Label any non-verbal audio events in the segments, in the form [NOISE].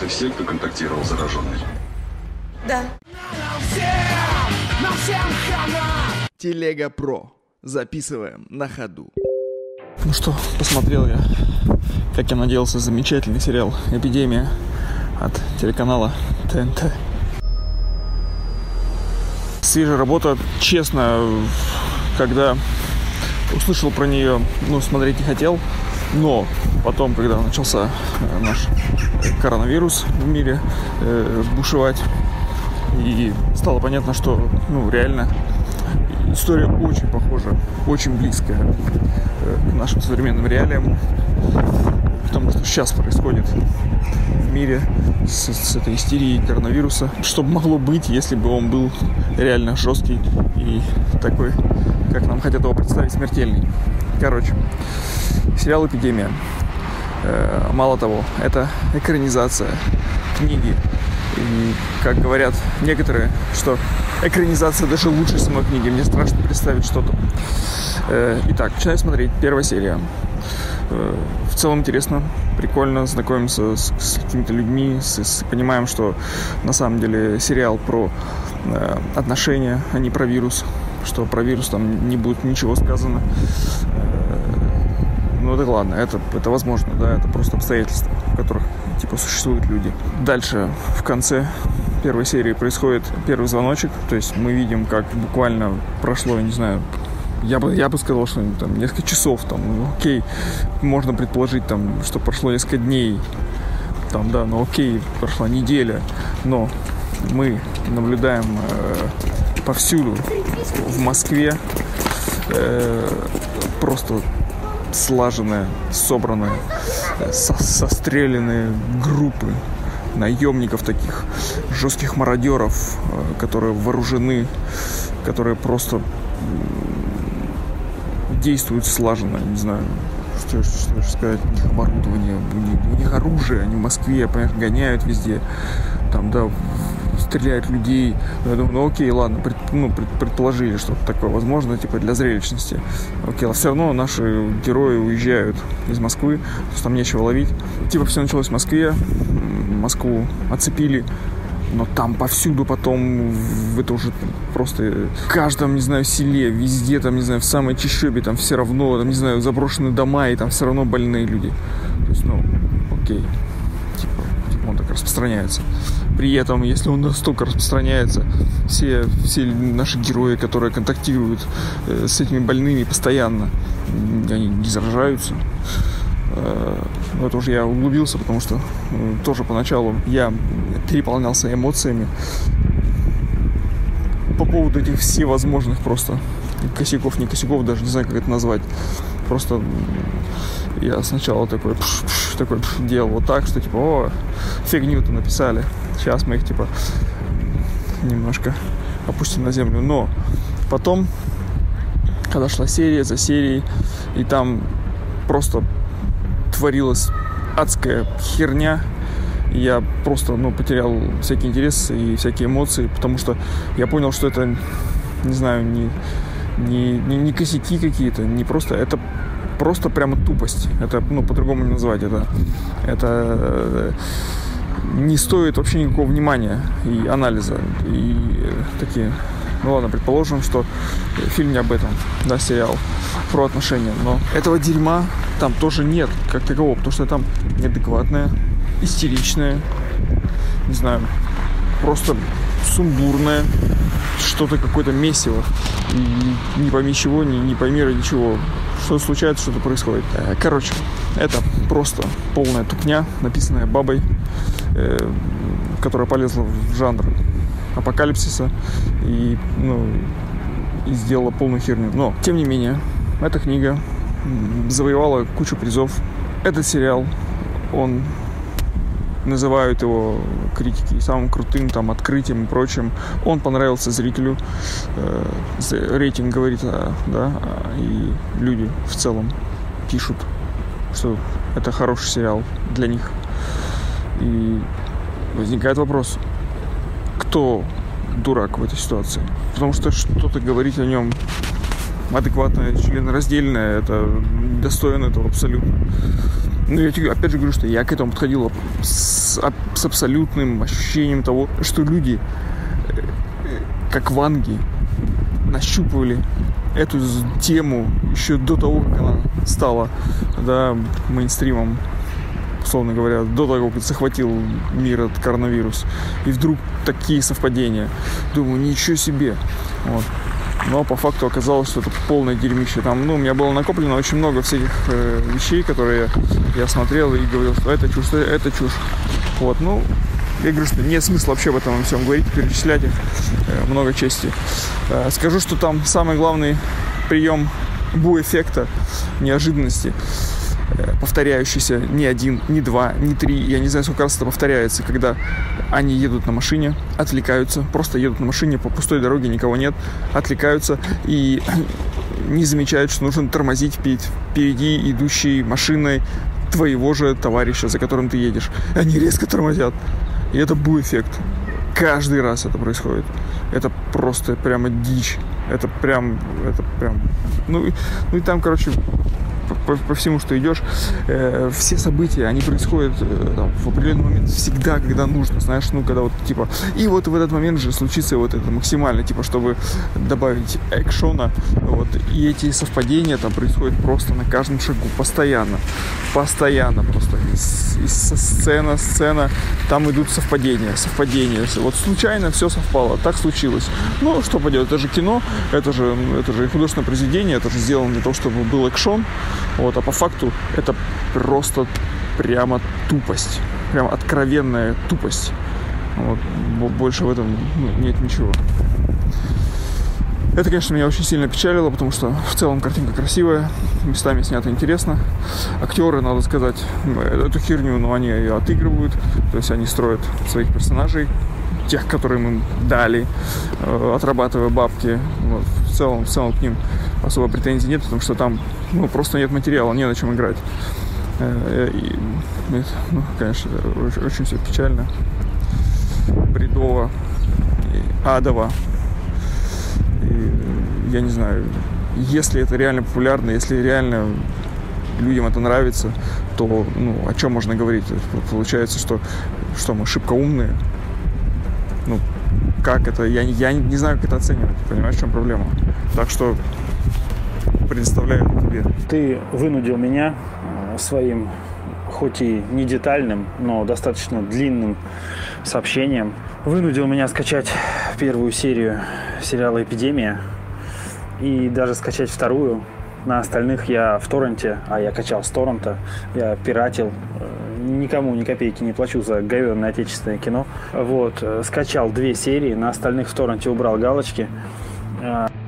Это все, кто контактировал с зараженной? Да. Телега Про. Записываем на ходу. Ну что, посмотрел я, как я надеялся, замечательный сериал «Эпидемия» от телеканала ТНТ. Свежая работа, честно, когда услышал про нее, ну, смотреть не хотел, но потом, когда начался э, наш коронавирус в мире э, бушевать, и стало понятно, что, ну, реально история очень похожа, очень близкая э, к нашим современным реалиям, потому что сейчас происходит в мире с, с этой истерией коронавируса, что могло быть, если бы он был реально жесткий и такой, как нам хотят его представить, смертельный. Короче, сериал «Эпидемия». Э, мало того, это экранизация книги. И, как говорят некоторые, что экранизация даже лучше самой книги. Мне страшно представить что-то. Э, итак, начинаем смотреть. Первая серия. Э, в целом интересно, прикольно, знакомимся с, с какими-то людьми, с, с, понимаем, что на самом деле сериал про отношения, а не про вирус, что про вирус там не будет ничего сказано. Э, ну это ладно, это, это возможно, да, это просто обстоятельства, в которых типа существуют люди. Дальше в конце первой серии происходит первый звоночек, то есть мы видим, как буквально прошло, не знаю, я бы, я бы сказал, что там несколько часов, там, ну, окей, можно предположить, там, что прошло несколько дней, там, да, ну окей, прошла неделя, но мы наблюдаем э, повсюду в Москве. Э, просто слаженные, собранные, э, со состреленные группы наемников таких, жестких мародеров, э, которые вооружены, которые просто действуют слаженно, не знаю, что, что, что сказать, у них оборудование, у них, у них оружие, они в Москве, понятно, гоняют везде, там, да, стреляют людей. Я думаю, ну окей, ладно, пред, ну, пред, предположили, что такое возможно, типа для зрелищности. Окей, а все равно наши герои уезжают из Москвы, то есть там нечего ловить. Типа все началось в Москве, Москву оцепили, но там повсюду потом, это уже просто в каждом, не знаю, селе, везде, там, не знаю, в самой чащобе, там все равно, там, не знаю, заброшенные дома, и там все равно больные люди. То есть, ну, окей, типа, типа он так распространяется. При этом, если он настолько распространяется, все, все наши герои, которые контактируют э, с этими больными постоянно, они не заражаются. Э, но это уже я углубился, потому что э, тоже поначалу я переполнялся эмоциями по поводу этих всевозможных просто косяков, не косяков, даже не знаю, как это назвать. Просто я сначала такой, пш, пш, такой пш, делал вот так, что типа, о, фигню-то написали. Сейчас мы их типа немножко опустим на землю. Но потом, когда шла серия за серией, и там просто творилась адская херня. Я просто, ну, потерял всякий интерес и всякие эмоции, потому что я понял, что это, не знаю, не, не, не, не косяки какие-то, не просто, это просто прямо тупость. Это, ну, по-другому не назвать это. Это э, не стоит вообще никакого внимания и анализа. И э, такие, ну ладно, предположим, что фильм не об этом, да, сериал про отношения, но этого дерьма там тоже нет как такового, потому что там неадекватное, истеричное, не знаю, просто сумбурное, что-то какое-то месиво. И не пойми чего, не, не пойми ради чего. Что случается, что-то происходит. Э, короче, это просто полная тупня, написанная бабой, которая полезла в жанр апокалипсиса и, ну, и сделала полную херню. Но, тем не менее, эта книга завоевала кучу призов. Этот сериал, он называют его критики самым крутым там открытием и прочим. Он понравился зрителю. Э, рейтинг говорит, а, да, а, и люди в целом пишут, что это хороший сериал для них. И возникает вопрос, кто дурак в этой ситуации? Потому что что-то говорить о нем адекватное, членораздельное, это достойно этого абсолютно. Ну, я тебе опять же говорю, что я к этому подходил с, с абсолютным ощущением того, что люди, э, как ванги, нащупывали эту тему еще до того, как она стала да, мейнстримом, условно говоря, до того, как захватил мир этот коронавирус. И вдруг такие совпадения. Думаю, ничего себе. Вот. Но по факту оказалось, что это полное дерьмище. Там, ну, у меня было накоплено очень много всяких э, вещей, которые я смотрел и говорил, что это чушь, это чушь. Вот, ну, я говорю, что нет смысла вообще об этом всем говорить, перечислять их. Э, много чести. Э, скажу, что там самый главный прием бу-эффекта, неожиданности э, повторяющийся не один, не два, не три, я не знаю, сколько раз это повторяется, когда они едут на машине, отвлекаются, просто едут на машине по пустой дороге, никого нет, отвлекаются и [CLEARS THROAT] не замечают, что нужно тормозить перед, впереди идущей машиной твоего же товарища, за которым ты едешь. Они резко тормозят. И это бу-эффект. Каждый раз это происходит. Это просто прямо дичь. Это прям, это прям, ну, ну и там, короче, по, по всему, что идешь, э, все события, они происходят э, там, в определенный момент всегда, когда нужно, знаешь, ну, когда вот, типа, и вот в этот момент же случится вот это максимально, типа, чтобы добавить экшона, вот, и эти совпадения там происходят просто на каждом шагу, постоянно, постоянно просто, из, из сцена, сцена, там идут совпадения, совпадения, вот случайно все совпало, так случилось. Ну, что поделать, это же кино, это же, это же художественное произведение, это же сделано для того, чтобы был экшон, вот, а по факту это просто прямо тупость. Прям откровенная тупость. Вот, больше в этом ну, нет ничего. Это, конечно, меня очень сильно печалило, потому что в целом картинка красивая, местами снято интересно. Актеры, надо сказать, эту херню, но ну, они ее отыгрывают, то есть они строят своих персонажей, тех, которые мы дали, э, отрабатывая бабки. Вот. В целом, в целом к ним особо претензий нет, потому что там ну, просто нет материала, не на чем играть. Э, и, ну, конечно, очень, очень все печально, бредово, адово. И, я не знаю, если это реально популярно, если реально людям это нравится, то ну, о чем можно говорить? Получается, что, что мы шибко умные. Ну, как это? Я, я не знаю, как это оценивать. Понимаешь, в чем проблема? Так что предоставляю тебе. Ты вынудил меня э, своим, хоть и не детальным, но достаточно длинным сообщением, вынудил меня скачать первую серию сериала «Эпидемия» и даже скачать вторую. На остальных я в торренте, а я качал с торрента, я пиратил, э, никому ни копейки не плачу за говенное отечественное кино. Вот, э, скачал две серии, на остальных в торренте убрал галочки.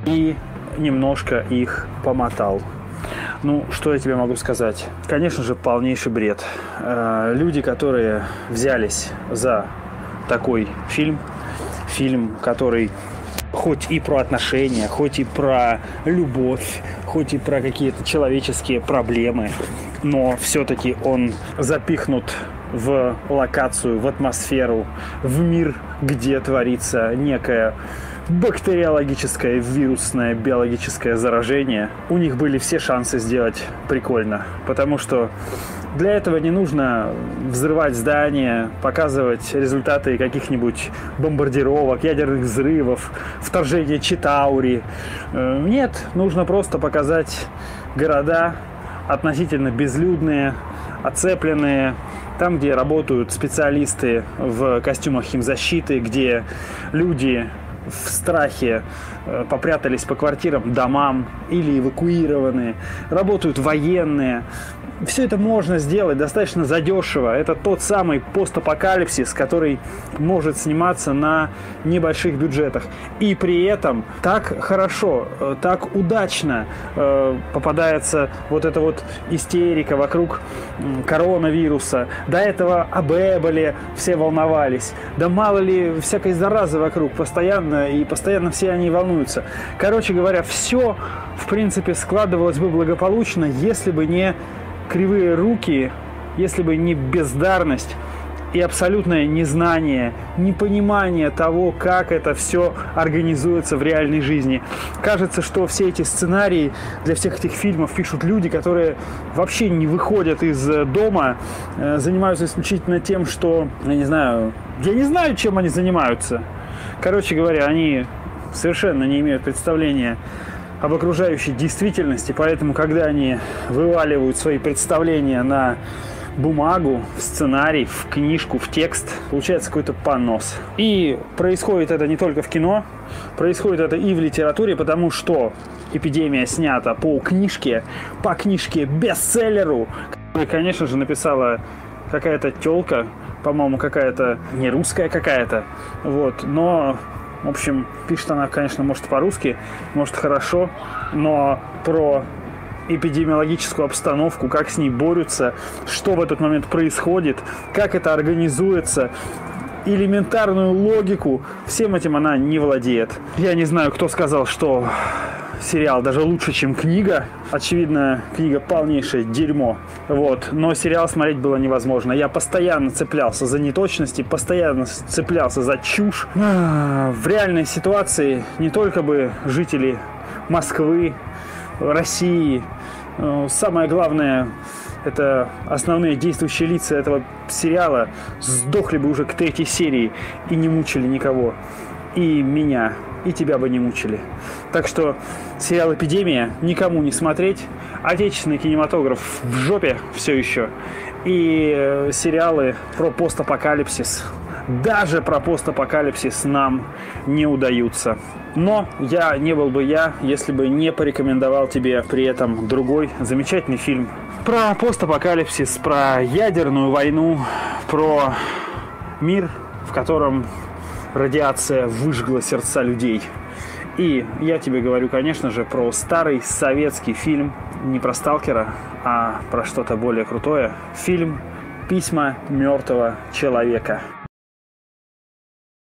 И немножко их помотал. Ну, что я тебе могу сказать? Конечно же, полнейший бред. Э, люди, которые взялись за такой фильм, фильм, который хоть и про отношения, хоть и про любовь, хоть и про какие-то человеческие проблемы, но все-таки он запихнут в локацию, в атмосферу, в мир, где творится некая бактериологическое, вирусное, биологическое заражение, у них были все шансы сделать прикольно. Потому что для этого не нужно взрывать здания, показывать результаты каких-нибудь бомбардировок, ядерных взрывов, вторжения Читаури. Э, нет, нужно просто показать города относительно безлюдные, оцепленные, там, где работают специалисты в костюмах химзащиты, где люди в страхе э, попрятались по квартирам, домам или эвакуированы, работают военные, все это можно сделать достаточно задешево. Это тот самый постапокалипсис, который может сниматься на небольших бюджетах. И при этом так хорошо, э, так удачно э, попадается вот эта вот истерика вокруг коронавируса. До этого об Эболе все волновались. Да мало ли всякой заразы вокруг постоянно, и постоянно все они волнуются. Короче говоря, все, в принципе, складывалось бы благополучно, если бы не кривые руки, если бы не бездарность и абсолютное незнание, непонимание того, как это все организуется в реальной жизни. Кажется, что все эти сценарии для всех этих фильмов пишут люди, которые вообще не выходят из э, дома, э, занимаются исключительно тем, что, я не знаю, я не знаю, чем они занимаются. Короче говоря, они совершенно не имеют представления об окружающей действительности, поэтому, когда они вываливают свои представления на бумагу, в сценарий, в книжку, в текст, получается какой-то понос. И происходит это не только в кино, происходит это и в литературе, потому что эпидемия снята по книжке, по книжке бестселлеру, которую, конечно же, написала какая-то телка, по-моему, какая-то не русская какая-то, вот, но в общем, пишет она, конечно, может по-русски, может хорошо, но про эпидемиологическую обстановку, как с ней борются, что в этот момент происходит, как это организуется, элементарную логику, всем этим она не владеет. Я не знаю, кто сказал, что сериал даже лучше, чем книга. Очевидно, книга полнейшее дерьмо. Вот. Но сериал смотреть было невозможно. Я постоянно цеплялся за неточности, постоянно цеплялся за чушь. А, в реальной ситуации не только бы жители Москвы, России, самое главное, это основные действующие лица этого сериала сдохли бы уже к третьей серии и не мучили никого. И меня, и тебя бы не мучили. Так что сериал «Эпидемия» никому не смотреть. Отечественный кинематограф в жопе все еще. И э, сериалы про постапокалипсис. Даже про постапокалипсис нам не удаются. Но я не был бы я, если бы не порекомендовал тебе при этом другой замечательный фильм про постапокалипсис, про ядерную войну, про мир, в котором радиация выжгла сердца людей. И я тебе говорю, конечно же, про старый советский фильм, не про сталкера, а про что-то более крутое. Фильм «Письма мертвого человека».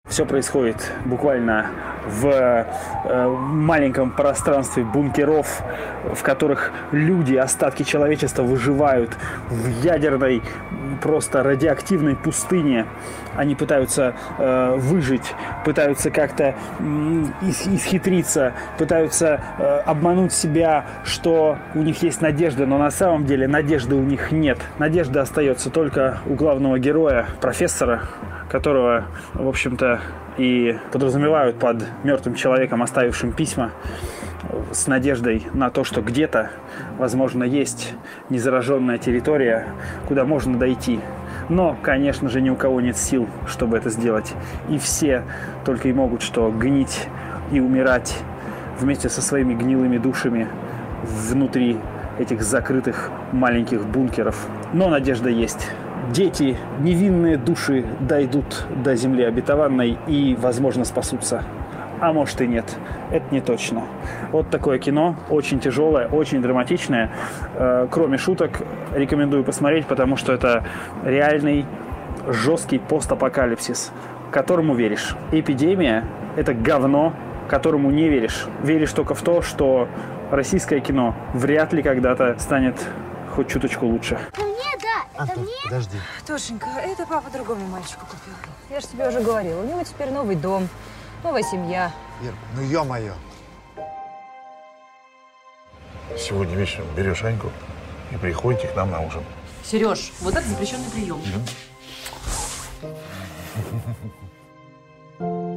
Все происходит буквально в э, маленьком пространстве бункеров, в которых люди, остатки человечества выживают в ядерной, просто радиоактивной пустыне. Они пытаются э, выжить, пытаются как-то э, исхитриться, пытаются э, обмануть себя, что у них есть надежда, но на самом деле надежды у них нет. Надежда остается только у главного героя, профессора, которого, в общем-то, и подразумевают под мертвым человеком, оставившим письма, с надеждой на то, что где-то, возможно, есть незараженная территория, куда можно дойти. Но, конечно же, ни у кого нет сил, чтобы это сделать. И все только и могут что гнить и умирать вместе со своими гнилыми душами внутри этих закрытых маленьких бункеров. Но надежда есть дети, невинные души дойдут до земли обетованной и, возможно, спасутся. А может и нет. Это не точно. Вот такое кино. Очень тяжелое, очень драматичное. Э, кроме шуток, рекомендую посмотреть, потому что это реальный жесткий постапокалипсис, которому веришь. Эпидемия – это говно, которому не веришь. Веришь только в то, что российское кино вряд ли когда-то станет хоть чуточку лучше. Антон, мне? подожди. Тошенька, это папа другому мальчику купил. Я же тебе уже говорила, у него теперь новый дом, новая семья. Ир, ну ё-моё. Сегодня вечером берешь Аньку и приходите к нам на ужин. Сереж, вот это запрещенный прием. Mm-hmm. [LAUGHS]